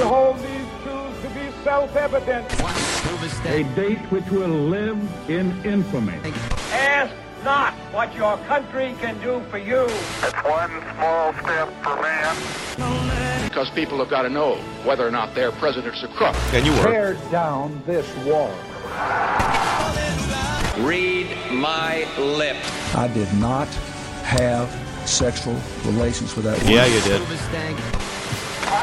We hold these truths to be self-evident. A date which will live in infamy. Ask not what your country can do for you. It's one small step for man. Because people have got to know whether or not their president's a crook. And you were. Tear down this wall. Read my lips. I did not have sexual relations with that woman. Yeah, you did.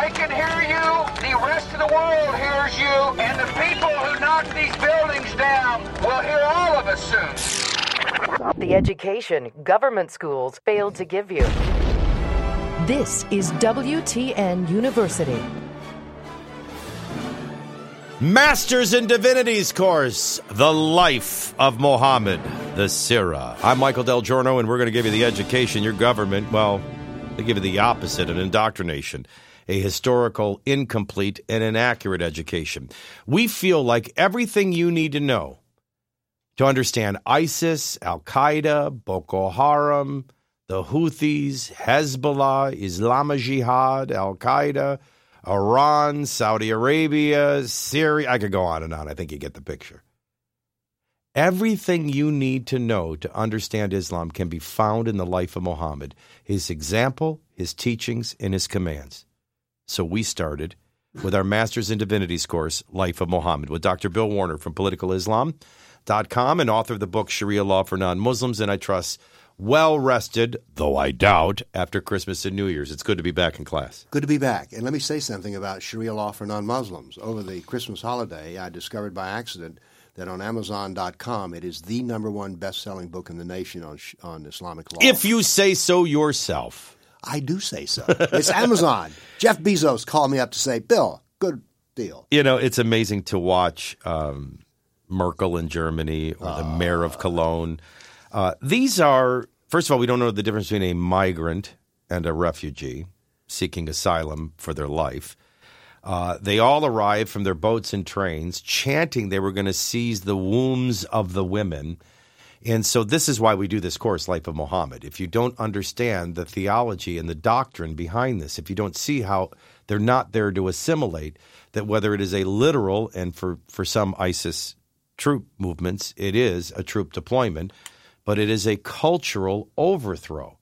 I can hear you. The rest of the world hears you. And the people who knock these buildings down will hear all of us soon. The education government schools failed to give you. This is WTN University. Masters in Divinities course, The Life of Mohammed, the Sirah. I'm Michael Del Giorno, and we're going to give you the education your government, well, they give you the opposite, an indoctrination, a historical, incomplete, and inaccurate education. We feel like everything you need to know to understand ISIS, Al Qaeda, Boko Haram, the Houthis, Hezbollah, Islamic Jihad, Al Qaeda, Iran, Saudi Arabia, Syria. I could go on and on. I think you get the picture. Everything you need to know to understand Islam can be found in the life of Muhammad, his example, his teachings, and his commands. So we started with our Masters in Divinities course, Life of Muhammad, with Dr. Bill Warner from politicalislam.com and author of the book Sharia Law for Non Muslims. And I trust well rested, though I doubt, after Christmas and New Year's. It's good to be back in class. Good to be back. And let me say something about Sharia law for non Muslims. Over the Christmas holiday, I discovered by accident that on Amazon.com it is the number one best selling book in the nation on, on Islamic law. If you say so yourself. I do say so. It's Amazon. Jeff Bezos called me up to say, Bill, good deal. You know, it's amazing to watch um, Merkel in Germany or the uh, mayor of Cologne. Uh, these are, first of all, we don't know the difference between a migrant and a refugee seeking asylum for their life. Uh, they all arrived from their boats and trains, chanting they were going to seize the wombs of the women. And so, this is why we do this course, Life of Muhammad. If you don't understand the theology and the doctrine behind this, if you don't see how they're not there to assimilate, that whether it is a literal, and for, for some ISIS troop movements, it is a troop deployment, but it is a cultural overthrow.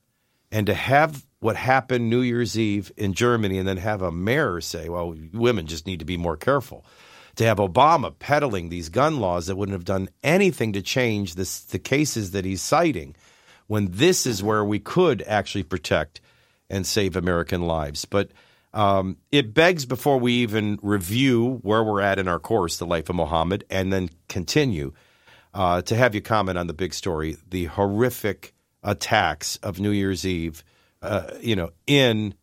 And to have what happened New Year's Eve in Germany and then have a mayor say, well, women just need to be more careful. To have Obama peddling these gun laws that wouldn't have done anything to change this, the cases that he's citing, when this is where we could actually protect and save American lives. But um, it begs before we even review where we're at in our course, The Life of Muhammad, and then continue uh, to have you comment on the big story, the horrific attacks of New Year's Eve, uh, you know, in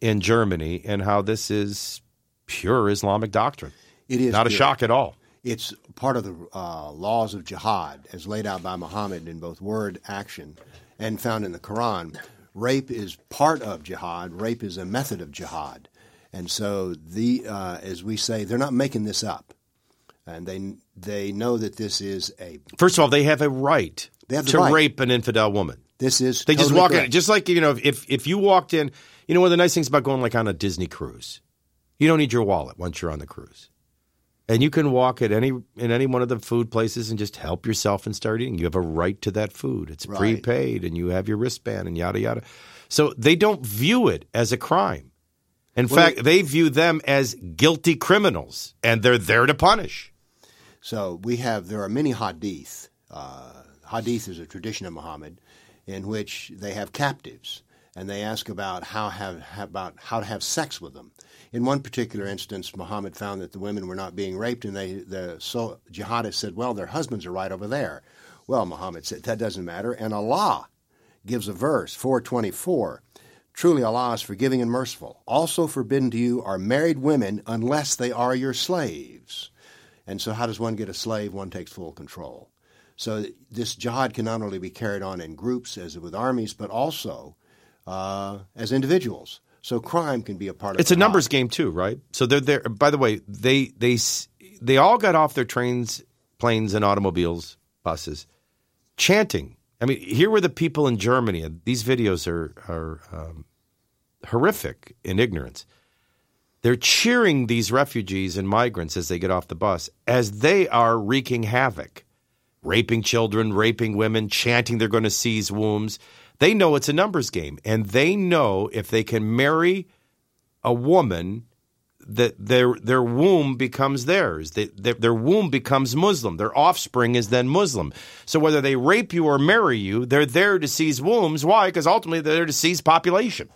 in Germany, and how this is pure Islamic doctrine. It is not a shock at all. It's part of the uh, laws of jihad, as laid out by Muhammad in both word, action, and found in the Quran. Rape is part of jihad. Rape is a method of jihad, and so the uh, as we say, they're not making this up and they they know that this is a. First of all, they have a right have to right. rape an infidel woman. This is they totally just walk correct. in, just like you know, if if you walked in, you know, one of the nice things about going like on a Disney cruise, you don't need your wallet once you're on the cruise, and you can walk at any in any one of the food places and just help yourself and start eating. You have a right to that food. It's Right. prepaid, and you have your wristband and yada yada. So they don't view it as a crime. In Well, fact, they view them as guilty criminals, and they're there to punish. So we have there are many hadith. Uh, hadith is a tradition of Muhammad, in which they have captives and they ask about how have about how to have sex with them. In one particular instance, Muhammad found that the women were not being raped, and they the so jihadists said, "Well, their husbands are right over there." Well, Muhammad said that doesn't matter, and Allah gives a verse 424. Truly, Allah is forgiving and merciful. Also forbidden to you are married women unless they are your slaves. And so, how does one get a slave? One takes full control. So, this jihad can not only be carried on in groups, as with armies, but also uh, as individuals. So, crime can be a part of It's a numbers game too, right? So they're there. By the way, they they they all got off their trains, planes, and automobiles, buses, chanting. I mean, here were the people in Germany. and These videos are are um, horrific in ignorance. they're cheering these refugees and migrants as they get off the bus as they are wreaking havoc, raping children, raping women, chanting they're going to seize wombs. They know it's a numbers game, and they know if they can marry a woman that their their womb becomes theirs. They, their, their womb becomes Muslim. Their offspring is then Muslim. So whether they rape you or marry you, they're there to seize wombs. Why? Because ultimately they're there to seize population.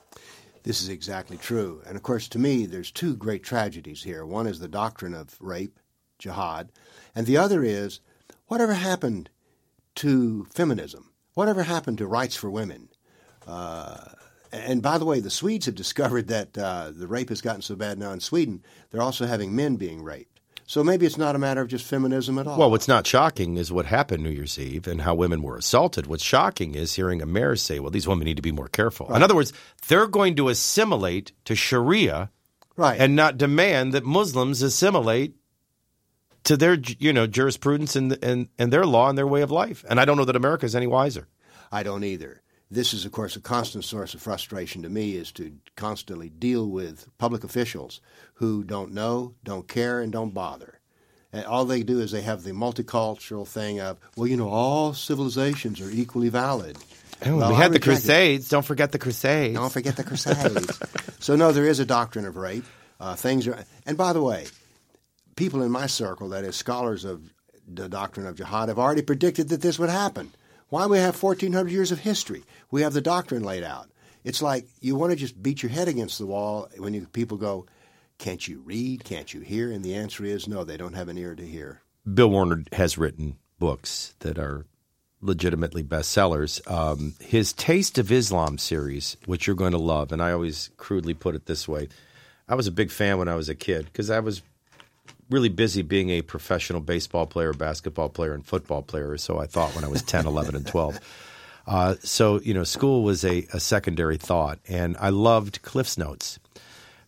This is exactly true. And of course, to me, there's two great tragedies here. One is the doctrine of rape, jihad, and the other is whatever happened to feminism? Whatever happened to rights for women? Uh, and by the way, the Swedes have discovered that uh, the rape has gotten so bad now in Sweden, they're also having men being raped. So maybe it's not a matter of just feminism at all. Well, what's not shocking is what happened New Year's Eve and how women were assaulted. What's shocking is hearing a mayor say, well, these women need to be more careful. Right. In other words, they're going to assimilate to Sharia right. and not demand that Muslims assimilate to their you know jurisprudence and, and, and their law and their way of life. And I don't know that America is any wiser. I don't either this is, of course, a constant source of frustration to me is to constantly deal with public officials who don't know, don't care, and don't bother. And all they do is they have the multicultural thing of, well, you know, all civilizations are equally valid. Oh, well, we had the Crusades. It. Don't forget the Crusades. Don't forget the Crusades. so no, there is a doctrine of rape. Uh, things are, and by the way, people in my circle, that is scholars of the doctrine of jihad, have already predicted that this would happen. Why we have 1,400 years of history? We have the doctrine laid out. It's like you want to just beat your head against the wall when you, people go, Can't you read? Can't you hear? And the answer is no, they don't have an ear to hear. Bill Warner has written books that are legitimately bestsellers. Um, his Taste of Islam series, which you're going to love, and I always crudely put it this way I was a big fan when I was a kid because I was really busy being a professional baseball player, basketball player, and football player. So I thought when I was 10, 11, and 12. Uh, so, you know, school was a, a secondary thought. And I loved Cliff's Notes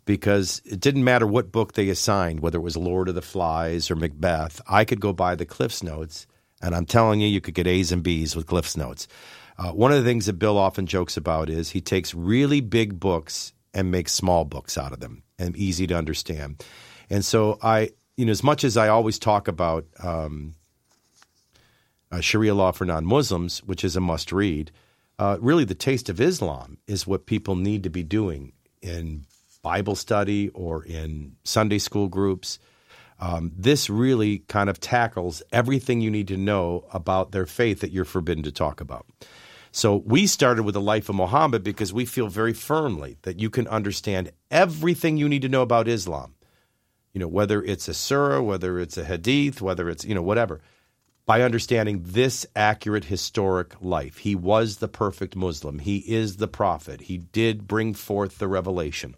because it didn't matter what book they assigned, whether it was Lord of the Flies or Macbeth, I could go buy the Cliff's Notes. And I'm telling you, you could get A's and B's with Cliff's Notes. Uh, one of the things that Bill often jokes about is he takes really big books and makes small books out of them and easy to understand. And so I, you know, as much as I always talk about um, uh, Sharia law for non Muslims, which is a must read, uh, really the taste of Islam is what people need to be doing in Bible study or in Sunday school groups. Um, this really kind of tackles everything you need to know about their faith that you're forbidden to talk about. So we started with the life of Muhammad because we feel very firmly that you can understand everything you need to know about Islam you know, whether it's a surah, whether it's a hadith, whether it's, you know, whatever, by understanding this accurate historic life. He was the perfect Muslim. He is the prophet. He did bring forth the revelation.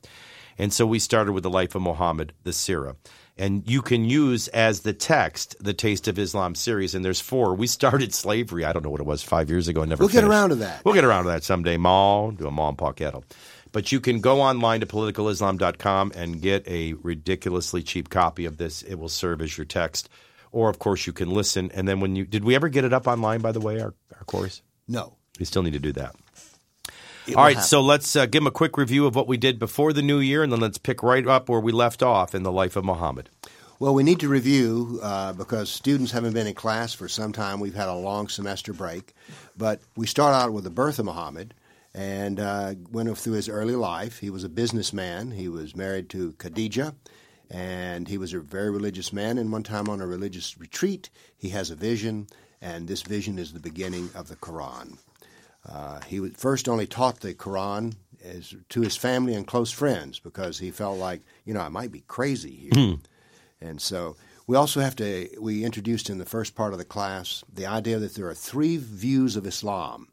And so we started with the life of Muhammad, the Sirah. And you can use as the text the Taste of Islam series, and there's four. We started slavery, I don't know what it was, five years ago, and never We'll finished. get around to that. We'll get around to that someday. Ma, do a Ma and Pa Kettle. But you can go online to politicalislam.com and get a ridiculously cheap copy of this. It will serve as your text. Or, of course, you can listen. And then when you did we ever get it up online, by the way, our, our course? No. We still need to do that. It All right, happen. so let's uh, give them a quick review of what we did before the new year, and then let's pick right up where we left off in the life of Muhammad. Well, we need to review uh, because students haven't been in class for some time. We've had a long semester break. But we start out with the birth of Muhammad and uh, went through his early life. He was a businessman. He was married to Khadijah, and he was a very religious man. And one time on a religious retreat, he has a vision, and this vision is the beginning of the Quran. Uh, he first only taught the Quran as, to his family and close friends because he felt like, you know, I might be crazy here. And so we also have to, we introduced in the first part of the class the idea that there are three views of Islam.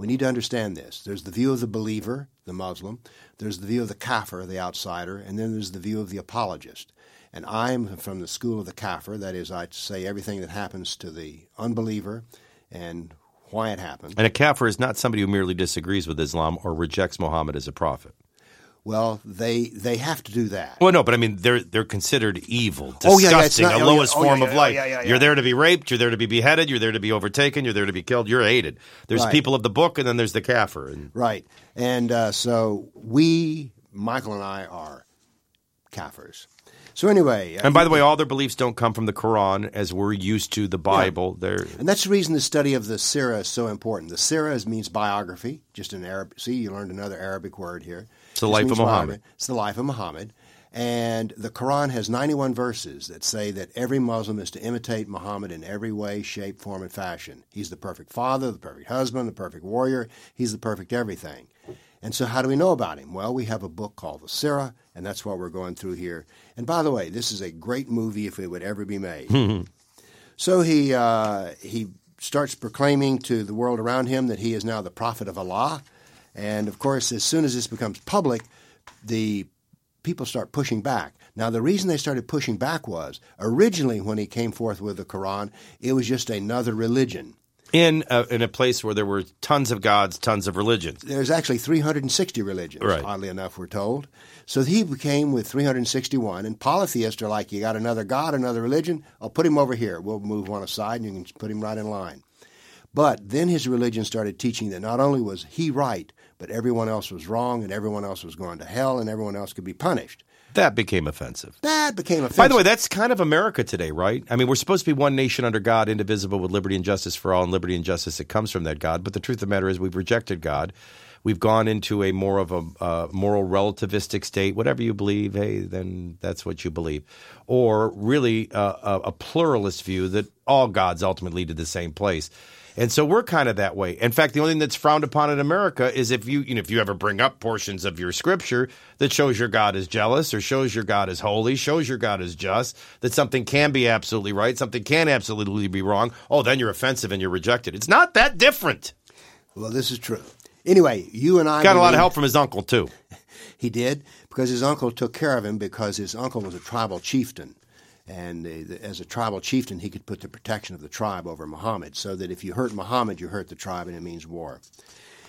We need to understand this. There's the view of the believer, the Muslim, there's the view of the kafir, the outsider, and then there's the view of the apologist. And I'm from the school of the kafir, that is, I say everything that happens to the unbeliever and why it happened. And a kafir is not somebody who merely disagrees with Islam or rejects Muhammad as a prophet. Well, they they have to do that. Well, no, but I mean they're they're considered evil, disgusting, Oh, yeah, yeah, not- a oh, yeah, lowest oh, yeah, form yeah, of yeah, life. yeah, yeah, You're there to be raped, you're there to be beheaded, you're there to be overtaken, you're there to be killed. You're hated. There's Right. people of the book, and then there's the kafir. And Right. And uh, so we, Michael and I, are kafirs. So anyway, uh, And by the way, all their beliefs don't come from the Quran as we're used to the Bible. They're And that's the reason the study of the Sirah is so important. The Sirah means biography, just an Arab. See, you learned another Arabic word here. It's the life of means Muhammad. It's the life of Muhammad. And the Quran has 91 verses that say that every Muslim is to imitate Muhammad in every way, shape, form, and fashion. He's the perfect father, the perfect husband, the perfect warrior. He's the perfect everything. And so, how do we know about him? Well, we have a book called the Sirah, and that's what we're going through here. And by the way, this is a great movie if it would ever be made. So he uh, he starts proclaiming to the world around him that he is now the prophet of Allah, and of course, as soon as this becomes public, the people start pushing back. Now, the reason they started pushing back was originally when he came forth with the Quran, it was just another religion. in a, in a place where there were tons of gods, tons of religions. There's actually 360 religions, Right. oddly enough, we're told. So he became with 361, and polytheists are like, you got another god, another religion? I'll put him over here. We'll move one aside, and you can put him right in line. But then his religion started teaching that not only was he right, but everyone else was wrong, and everyone else was going to hell, and everyone else could be punished. That became offensive. That became offensive. By the way, that's kind of America today, right? I mean, we're supposed to be one nation under God, indivisible, with liberty and justice for all, and liberty and justice that comes from that God. But the truth of the matter is, we've rejected God. We've gone into a more of a uh, moral relativistic state. Whatever you believe, hey, then that's what you believe. Or really uh, a, a pluralist view that all gods ultimately lead to the same place. And so we're kind of that way. In fact, the only thing that's frowned upon in America is if you, you know, if you ever bring up portions of your scripture that shows your God is jealous or shows your God is holy, shows your God is just, that something can be absolutely right, something can absolutely be wrong. Oh, then you're offensive and you're rejected. It's not that different. well, this is true. Anyway, you and I Got a lot of help from his uncle too. He did because his uncle took care of him because his uncle was a tribal chieftain. And uh, as a tribal chieftain, he could put the protection of the tribe over Muhammad, so that if you hurt Muhammad, you hurt the tribe, and it means war.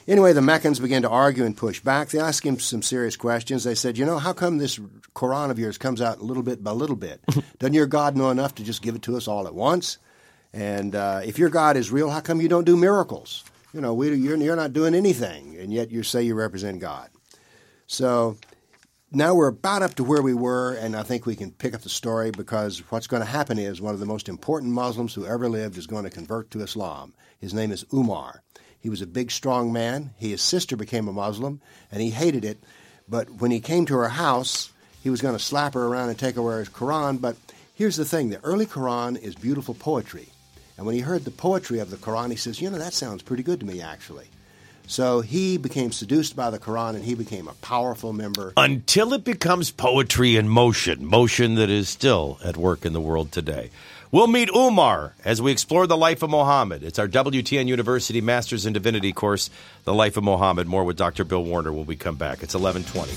Anyway, the Meccans began to argue and push back. They asked him some serious questions. They said, You know, how come this Quran of yours comes out little bit by little bit? Doesn't your God know enough to just give it to us all at once? And uh, if your God is real, how come you don't do miracles? You know, we, you're, you're not doing anything, and yet you say you represent God. So now we're about up to where we were, and I think we can pick up the story because what's going to happen is one of the most important Muslims who ever lived is going to convert to Islam. His name is Umar. He was a big, strong man. His sister became a Muslim, and he hated it. But when he came to her house, he was going to slap her around and take away his Quran. But here's the thing the early Quran is beautiful poetry. And when he heard the poetry of the Quran, he says, You know, that sounds pretty good to me, actually. So he became seduced by the Quran and he became a powerful member. until it becomes poetry in motion, motion that is still at work in the world today. We'll meet Umar as we explore the life of Muhammad. It's our WTN University Masters in Divinity course, The Life of Muhammad. More with Dr. Bill Warner when we come back. It's 1120.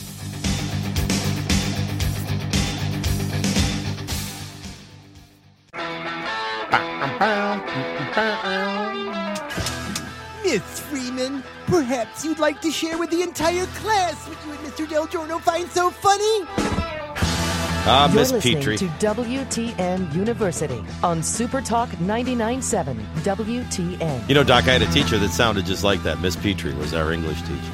Miss Freeman, perhaps you'd like to share with the entire class what you and Mr. Del Giorno find so funny? Ah, Miss Petrie. to WTN University on Super Supertalk 99.7 WTN. You know, Doc, I had a teacher that sounded just like that. Miss Petrie was our English teacher.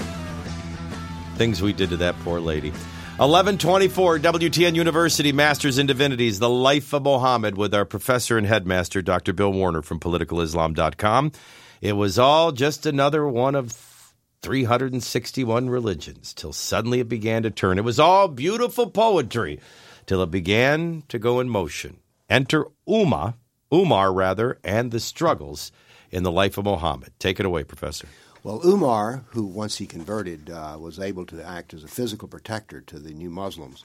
Things we did to that poor lady. 1124 WTN University Masters in Divinities, The Life of Mohammed, with our professor and headmaster, Dr. Bill Warner from politicalislam.com. It was all just another one of 361 religions till suddenly it began to turn. It was all beautiful poetry till it began to go in motion. Enter Umar, Umar rather, and the struggles in the life of Mohammed. Take it away, Professor. Well, Umar, who once he converted uh, was able to act as a physical protector to the new Muslims,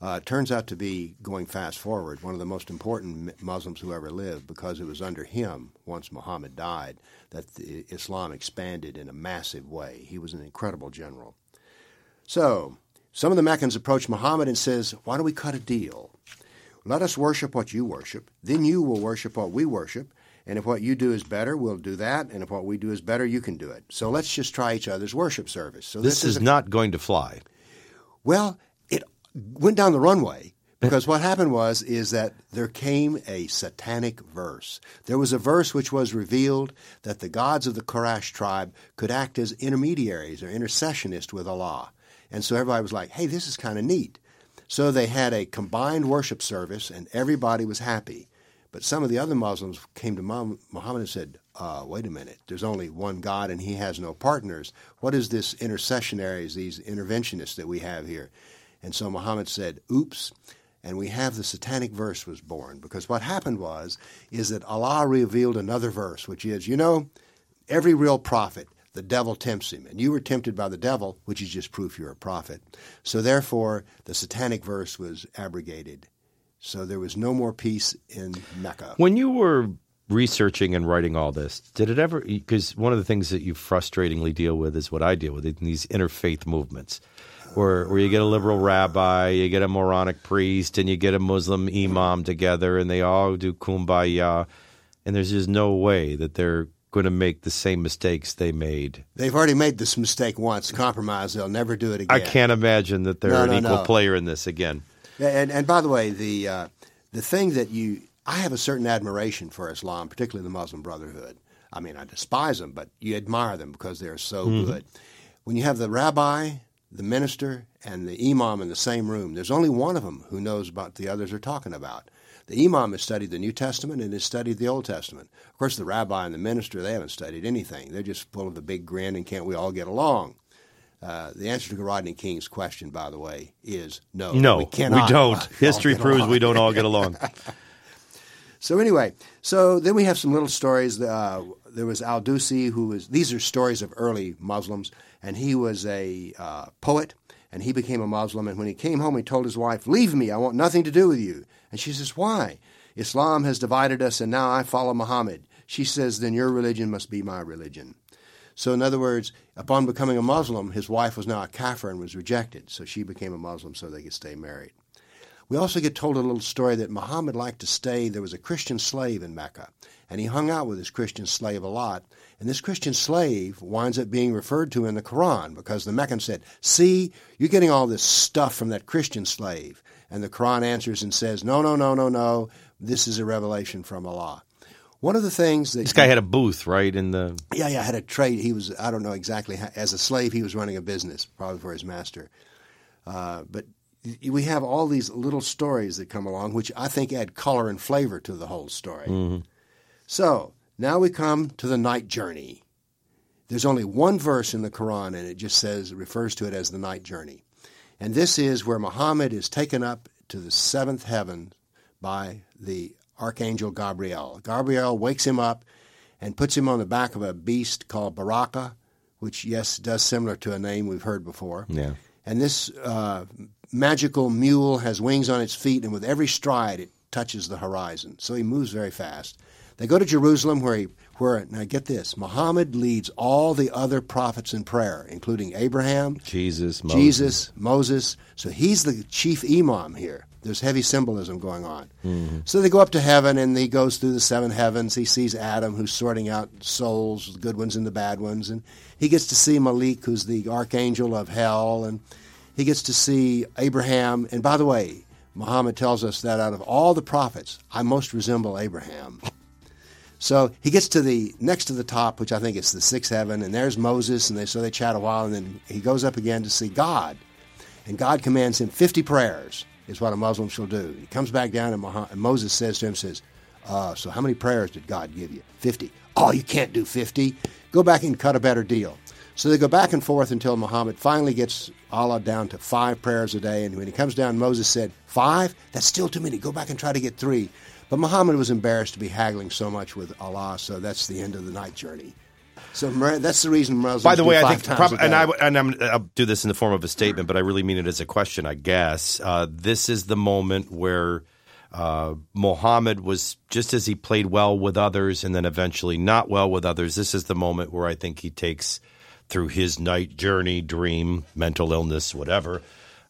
uh, turns out to be, going fast forward, one of the most important Muslims who ever lived because it was under him, once Muhammad died, that the Islam expanded in a massive way. He was an incredible general. So, some of the Meccans approach Muhammad and says, "Why don't we cut a deal? Let us worship what you worship, then you will worship what we worship, and if what you do is better, we'll do that, and if what we do is better, you can do it. So let's just try each other's worship service." So This, is a- not going to fly. well, went down the runway because what happened was is that there came a satanic verse. There was a verse which was revealed that the gods of the Quraysh tribe could act as intermediaries or intercessionists with Allah. And so everybody was like, "Hey, this is kind of neat." So they had a combined worship service, and everybody was happy. But some of the other Muslims came to Muhammad and said, uh, wait a minute, there's only one God and he has no partners. What is this intercessionaries, these interventionists that we have here? And so Muhammad said, oops. And we have the satanic verse was born because what happened was is that Allah revealed another verse, which is, you know, every real prophet, the devil tempts him. And you were tempted by the devil, which is just proof you're a prophet. So therefore, the satanic verse was abrogated. So there was no more peace in Mecca. When you were researching and writing all this, did it ever? Because one of the things that you frustratingly deal with is what I deal with in these interfaith movements, where where you get a liberal rabbi, you get a moronic priest, and you get a Muslim imam together, and they all do kumbaya, and there's just no way that they're going to make the same mistakes they made. They've already made this mistake once, compromise. They'll never do it again. I can't imagine that they're No, an no, equal no. player in this again. And and by the way, the uh, the thing that you I have a certain admiration for Islam, particularly the Muslim Brotherhood. I mean, I despise them, but you admire them because they're so Mhm. good. When you have the rabbi, the minister, and the imam in the same room, there's only one of them who knows what the others are talking about. The imam has studied the New Testament and has studied the Old Testament. Of course, the rabbi and the minister, they haven't studied anything. They're just full of the big grin and can't we all get along? Uh, the answer to Rodney King's question, by the way, is no. No, we cannot. we don't. History proves along. we don't all get along. So anyway, so then we have some little stories. Uh, there was Al Dusi, who was. These are stories of early Muslims, and he was a uh, poet, and he became a Muslim. And when he came home, he told his wife, "Leave me. I want nothing to do with you." And she says, "Why? Islam has divided us, and now I follow Muhammad." She says, "Then your religion must be my religion." So, in other words, upon becoming a Muslim, his wife was now a kafir and was rejected. So she became a Muslim so they could stay married. We also get told a little story that Muhammad liked to stay. There was a Christian slave in Mecca, and he hung out with this Christian slave a lot. And this Christian slave winds up being referred to in the Quran because the Meccan said, See, you're getting all this stuff from that Christian slave. And the Quran answers and says, No, no, no, no, no. This is a revelation from Allah. One of the things that This guy had a booth, right? In the yeah, yeah, had a trade. He was, I don't know exactly, how, as a slave, he was running a business, probably for his master. Uh, but we have all these little stories that come along, which I think add color and flavor to the whole story. Mm-hmm. So now we come to the night journey. There's only one verse in the Quran, and it just says, refers to it as the night journey. And this is where Muhammad is taken up to the seventh heaven by the archangel Gabriel. Gabriel wakes him up and puts him on the back of a beast called Baraka, which, yes, does similar to a name we've heard before. yeah. And this uh, magical mule has wings on its feet, and with every stride, it touches the horizon. So he moves very fast. They go to Jerusalem, where he, where now get this, Muhammad leads all the other prophets in prayer, including Abraham, Jesus, Moses. Jesus, Moses. So he's the chief imam here. There's heavy symbolism going on. Mhm. So they go up to heaven, and he goes through the seven heavens. He sees Adam, who's sorting out souls, the good ones and the bad ones, and he gets to see Malik, who's the archangel of hell, and he gets to see Abraham. And by the way, Muhammad tells us that out of all the prophets, I most resemble Abraham. So he gets to the next to the top, which I think is the sixth heaven, and there's Moses, and they so they chat a while, and then he goes up again to see God, and God commands him fifty prayers is what a Muslim shall do. He comes back down, and, Muhammad, and Moses says to him, says, uh, "So how many prayers did God give you? Fifty. Oh, you can't do fifty. Go back and cut a better deal." So they go back and forth until Muhammad finally gets Allah down to five prayers a day. And when he comes down, Moses said, Five? That's still too many. Go back and try to get three. But Muhammad was embarrassed to be haggling so much with Allah, so that's the end of the night journey. So that's the reason Muslims By the way, I think, prob- and I and I'm, I'll do this in the form of a statement, but I really mean it as a question. I guess uh, this is the moment where uh, Muhammad was just as he played well with others, and then eventually not well with others. This is the moment where I think he takes through his night journey, dream, mental illness, whatever,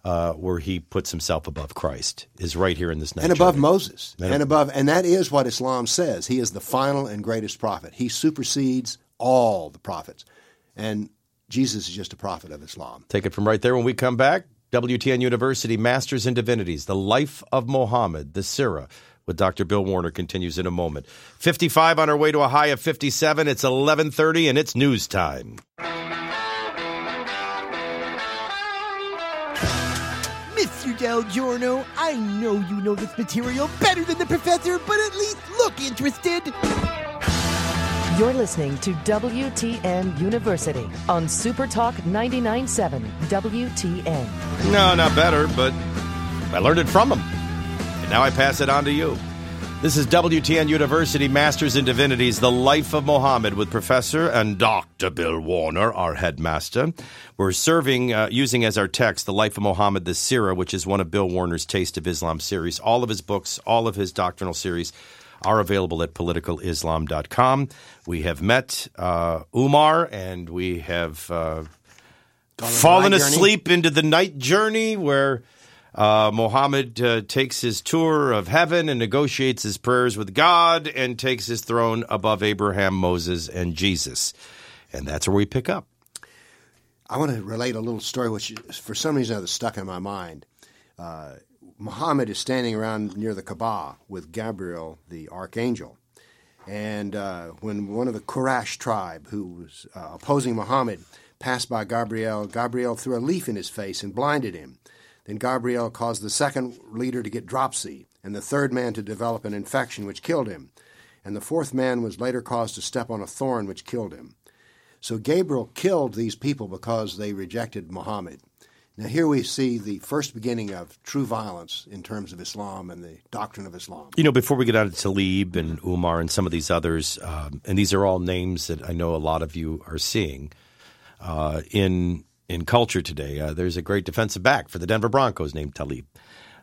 uh, where he puts himself above Christ. Is right here in this night and above. Moses, And- and above, and that is what Islam says. He is the final and greatest prophet. He supersedes all the prophets, and Jesus is just a prophet of Islam. Take it from right there when we come back. WTN University Masters in Divinities, The Life of Mohammed, the Sirah, with Dr. Bill Warner continues in a moment. 55 on our way to a high of 57. It's 11:30 and it's news time. Del Giorno, I know you know this material better than the professor, but at least look interested. You're listening to WTN University on Supertalk 99.7 WTN. No, not better, but I learned it from him. And now I pass it on to you. This is WTN University Masters in Divinities, The Life of Muhammad with Professor and Dr. Bill Warner, our headmaster. We're serving, uh, using as our text, The Life of Muhammad, the Sirah, which is one of Bill Warner's Taste of Islam series. All of his books, all of his doctrinal series are available at politicalislam.com. We have met uh, Umar and we have uh, fallen asleep into the night journey where uh, Muhammad uh, takes his tour of heaven and negotiates his prayers with God and takes his throne above Abraham, Moses, and Jesus. And that's where we pick up. I want to relate a little story, which for some reason is stuck in my mind. Uh, Muhammad is standing around near the Kaaba with Gabriel, the archangel. And uh, when one of the Quraysh tribe, who was uh, opposing Muhammad, passed by Gabriel, Gabriel threw a leaf in his face and blinded him. Then Gabriel caused the second leader to get dropsy, and the third man to develop an infection which killed him. And the fourth man was later caused to step on a thorn which killed him. So Gabriel killed these people because they rejected Muhammad. Now, here we see the first beginning of true violence in terms of Islam and the doctrine of Islam. You know, before we get on to Talib and Umar and some of these others, um, and these are all names that I know a lot of you are seeing uh, in in culture today. Uh, there's a great defensive back for the Denver Broncos named Talib.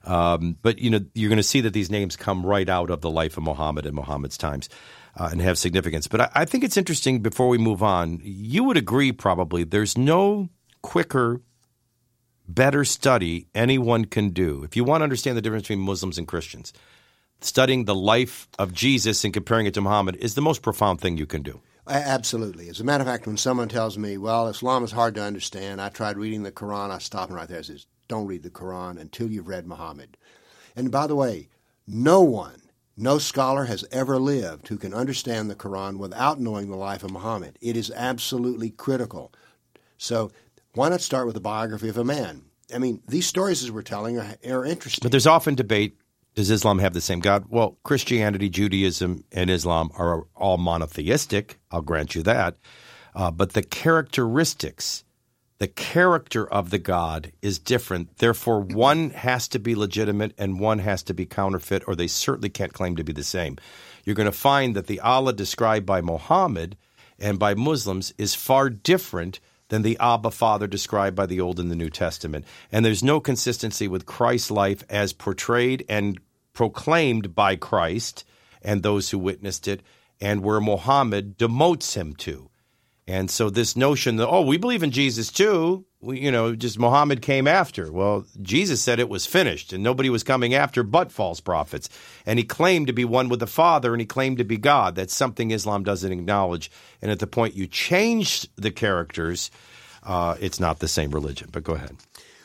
Um, but you know, you're going to see that these names come right out of the life of Muhammad and Muhammad's times. Uh, and have significance. But I, I think it's interesting before we move on, you would agree probably there's no quicker better study anyone can do. If you want to understand the difference between Muslims and Christians, studying the life of Jesus and comparing it to Muhammad is the most profound thing you can do. Absolutely. As a matter of fact, when someone tells me, well, Islam is hard to understand, I tried reading the Quran, I stop them right there and says, don't read the Quran until you've read Muhammad. And by the way, no one, no scholar has ever lived who can understand the Quran without knowing the life of Muhammad. It is absolutely critical. So why not start with the biography of a man? I mean, these stories as we're telling are, are interesting. But there's often debate does Islam have the same God? Well, Christianity, Judaism, and Islam are all monotheistic. I'll grant you that. Uh, but the characteristics, the character of the God is different. Therefore, one has to be legitimate and one has to be counterfeit, or they certainly can't claim to be the same. You're going to find that the Allah described by Muhammad and by Muslims is far different than the Abba Father described by the Old and the New Testament. And there's no consistency with Christ's life as portrayed and proclaimed by Christ and those who witnessed it, and where Muhammad demotes him to. And so this notion that, oh, we believe in Jesus too, you know, just Muhammad came after. Well, Jesus said it was finished and nobody was coming after but false prophets. And he claimed to be one with the Father and he claimed to be God. That's something Islam doesn't acknowledge. And at the point you change the characters, uh, it's not the same religion. But go ahead.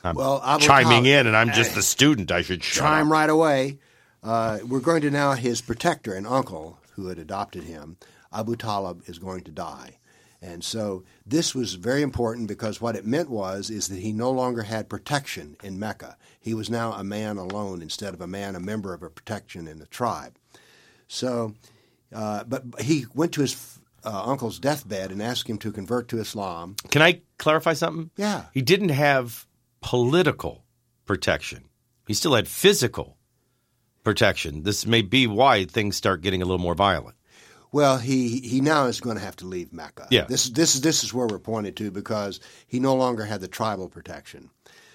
I'm well, Abu chiming in and I'm just the student. I should chime up. right away. Uh, we're going to now his protector and uncle who had adopted him, Abu Talib, is going to die. And so this was very important because what it meant was is that he no longer had protection in Mecca. He was now a man alone instead of a man, a member of a protection in the tribe. So, uh, but he went to his uh, uncle's deathbed and asked him to convert to Islam. Can I clarify something? Yeah. He didn't have political protection. He still had physical protection. This may be why things start getting a little more violent. Well, he he now is going to have to leave Mecca. Yeah. This this this is where we're pointed to because he no longer had the tribal protection.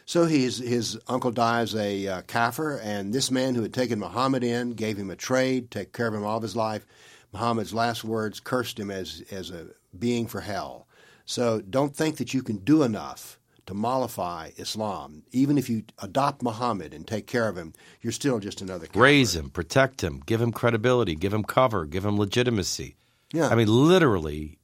So he's, his uncle dies a uh, kafir, and this man who had taken Muhammad in gave him a trade, take care of him all of his life. Muhammad's last words cursed him as as a being for hell. So don't think that you can do enough to mollify Islam. Even if you adopt Muhammad and take care of him, you're still just another kafir. Raise him, protect him, give him credibility, give him cover, give him legitimacy. Yeah. I mean, literally,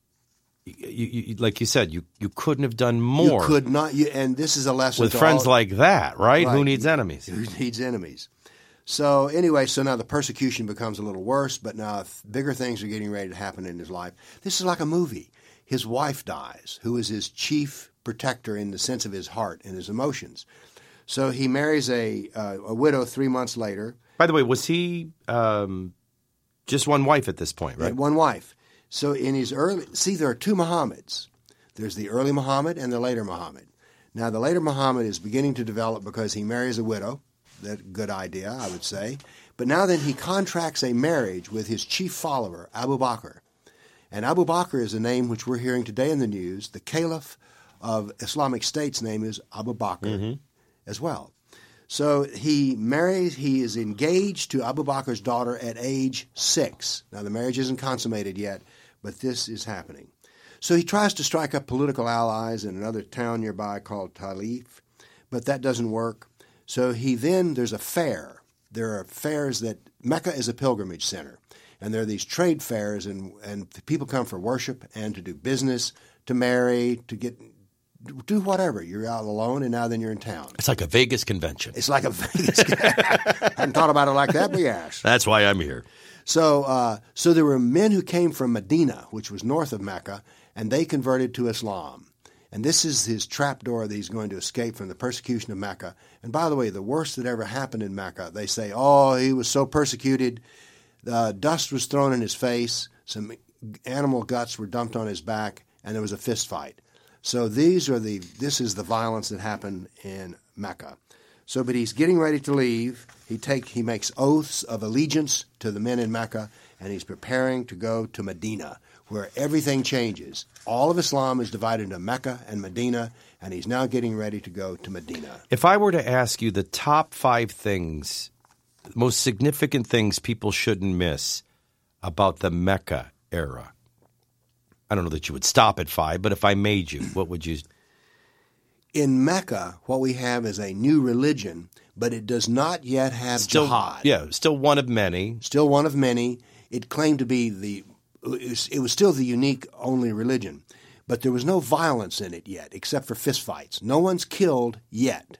you, you, like you said, you, you couldn't have done more You could not, you, and this is a lesson with friends all- like that, right? Who needs enemies? Who needs enemies? So anyway, so now the persecution becomes a little worse, but now th- bigger things are getting ready to happen in his life. This is like a movie. His wife dies, who is his chief protector in the sense of his heart and his emotions. So he marries a uh, a widow three months later. By the way, was he um, just one wife at this point, right? one wife. So in his early, see, there are two Muhammads. There's the early Muhammad and the later Muhammad. Now, the later Muhammad is beginning to develop because he marries a widow. That good idea, I would say. But now then, he contracts a marriage with his chief follower, Abu Bakr. And Abu Bakr is a name which we're hearing today in the news. The Caliph of Islamic State's name is Abu Bakr mm-hmm. as well. So he marries, he is engaged to Abu Bakr's daughter at age six. Now, the marriage isn't consummated yet, but this is happening. So he tries to strike up political allies in another town nearby called Talif, but that doesn't work. So he then, there's a fair. There are fairs that, Mecca is a pilgrimage center, and there are these trade fairs, and, and people come for worship and to do business, to marry, to get, do whatever. You're out alone, and now then you're in town. It's like a Vegas convention. It's like a Vegas. I hadn't thought about it like that, but yes. That's why I'm here. So, uh, so there were men who came from Medina, which was north of Mecca, and they converted to Islam. And this is his trapdoor that he's going to escape from the persecution of Mecca. And by the way, the worst that ever happened in Mecca, they say, oh, he was so persecuted. Uh, dust was thrown in his face, some animal guts were dumped on his back, and there was a fist fight. So these are the this is the violence that happened in Mecca. So, but he's getting ready to leave. He take he makes oaths of allegiance to the men in Mecca, and he's preparing to go to Medina, where everything changes. All of Islam is divided into Mecca and Medina, and he's now getting ready to go to Medina. If I were to ask you the top five things, most significant things people shouldn't miss about the Mecca era, I don't know that you would stop at five, but if I made you, what would you? In Mecca, what we have is a new religion, but it does not yet have Still, jihad. yeah, still one of many. Still one of many. It claimed to be the. It was still the unique only religion, but there was no violence in it yet, except for fistfights. No one's killed yet.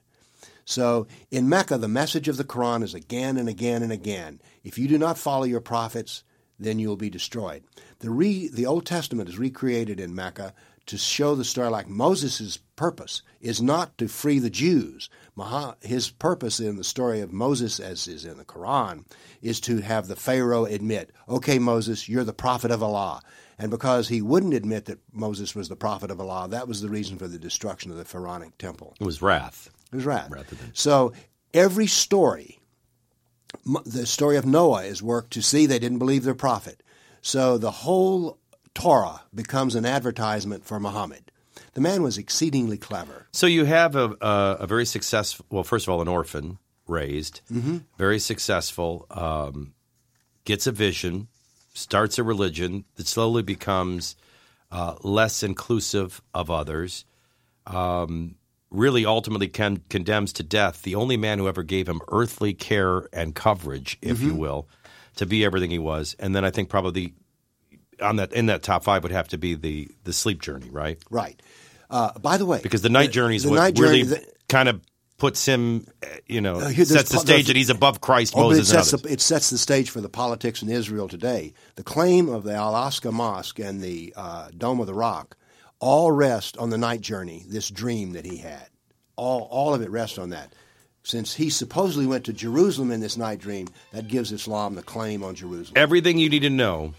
So in Mecca, the message of the Quran is again and again and again: if you do not follow your prophets, then you will be destroyed. The re, the Old Testament is recreated in Mecca to show the story like Moses' purpose is not to free the Jews. His purpose in the story of Moses, as is in the Quran, is to have the Pharaoh admit, okay, Moses, you're the prophet of Allah. And because he wouldn't admit that Moses was the prophet of Allah, that was the reason for the destruction of the Pharaonic temple. It was wrath. It was wrath. Rather than- So every story, the story of Noah is worked to see they didn't believe their prophet. So the whole Torah becomes an advertisement for Muhammad. The man was exceedingly clever. So you have a, a, a very successful, well, first of all, an orphan raised, Mm-hmm. very successful, um, gets a vision, starts a religion that slowly becomes uh, less inclusive of others, um, really ultimately con- condemns to death the only man who ever gave him earthly care and coverage, if Mm-hmm. you will, to be everything he was. And then I think probably on that in that top five would have to be the the sleep journey, right? Right. Uh, by the way, because the night journey is the what night really journey- the- kind of puts him, you know, Uh, here- sets the stage that he's above Christ, Oh, it Moses, and sets, the, it sets the stage for the politics in Israel today. The claim of the Al-Aqsa Mosque and the uh, Dome of the Rock all rest on the night journey, this dream that he had. All, all of it rests on that. Since he supposedly went to Jerusalem in this night dream, that gives Islam the claim on Jerusalem. Everything you need to know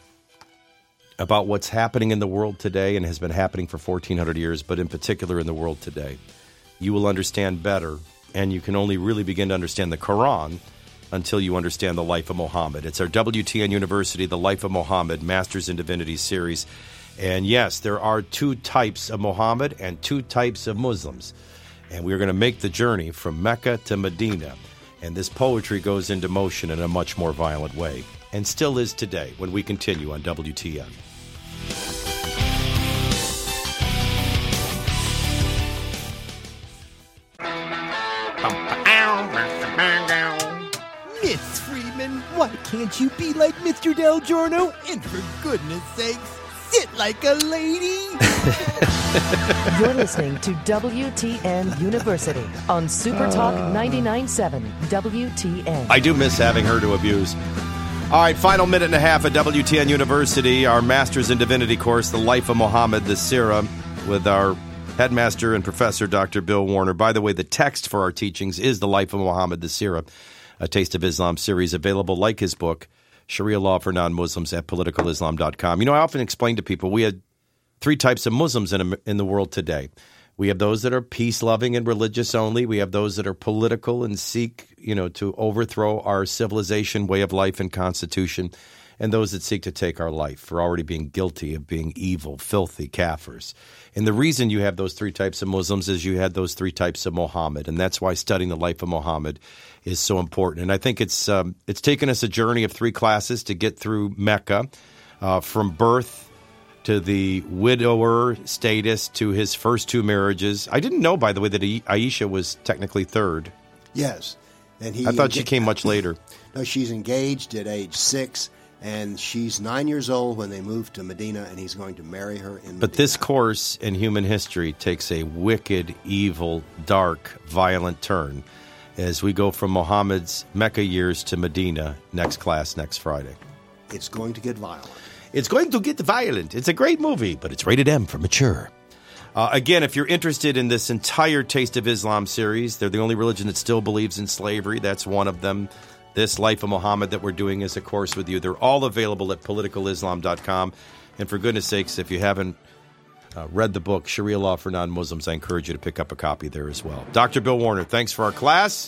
about what's happening in the world today and has been happening for 1400 years, but in particular in the world today, you will understand better. And you can only really begin to understand the Quran until you understand the life of Muhammad. It's our WTN University, The Life of Muhammad Masters in Divinity series. And yes, there are two types of Muhammad and two types of Muslims. And we're going to make the journey from Mecca to Medina. And this poetry goes into motion in a much more violent way, and still is today when we continue on WTN. Miss Freeman, why can't you be like Mr. Del Giorno? And for goodness sakes, sit like a lady. You're listening to WTN University on Super Talk uh. 99.7 WTN. I do miss having her to abuse. All right, final minute and a half at WTN University, our Masters in Divinity course, The Life of Muhammad, the Sirah, with our Headmaster and Professor Dr. Bill Warner. By the way, the text for our teachings is The Life of Muhammad the Sirah, a Taste of Islam series available like his book, Sharia Law for Non Muslims at politicalislam.com. You know, I often explain to people we had three types of Muslims in, in the world today. We have those that are peace loving and religious only. We have those that are political and seek, you know, to overthrow our civilization, way of life, and constitution. And those that seek to take our life for already being guilty of being evil, filthy kafirs. And the reason you have those three types of Muslims is you had those three types of Muhammad, and that's why studying the life of Muhammad is so important. And I think it's um, it's taken us a journey of three classes to get through Mecca, uh, from birth to the widower status to his first two marriages. I didn't know, by the way, that Aisha was technically third. Yes, and he. I thought she came much later. No, she's engaged at age six, and she's nine years old when they move to Medina, and he's going to marry her in. Medina. But this course in human history takes a wicked, evil, dark, violent turn as we go from Muhammad's Mecca years to Medina. Next class next Friday. It's going to get violent. It's going to get violent. It's a great movie, but it's rated M for mature. Uh, again, if you're interested in this entire Taste of Islam series, they're the only religion that still believes in slavery. That's one of them. This Life of Muhammad that we're doing is a course with you. They're all available at politicalislam.com. And for goodness sakes, if you haven't uh, read the book Sharia Law for Non Muslims, I encourage you to pick up a copy there as well. Dr. Bill Warner, thanks for our class.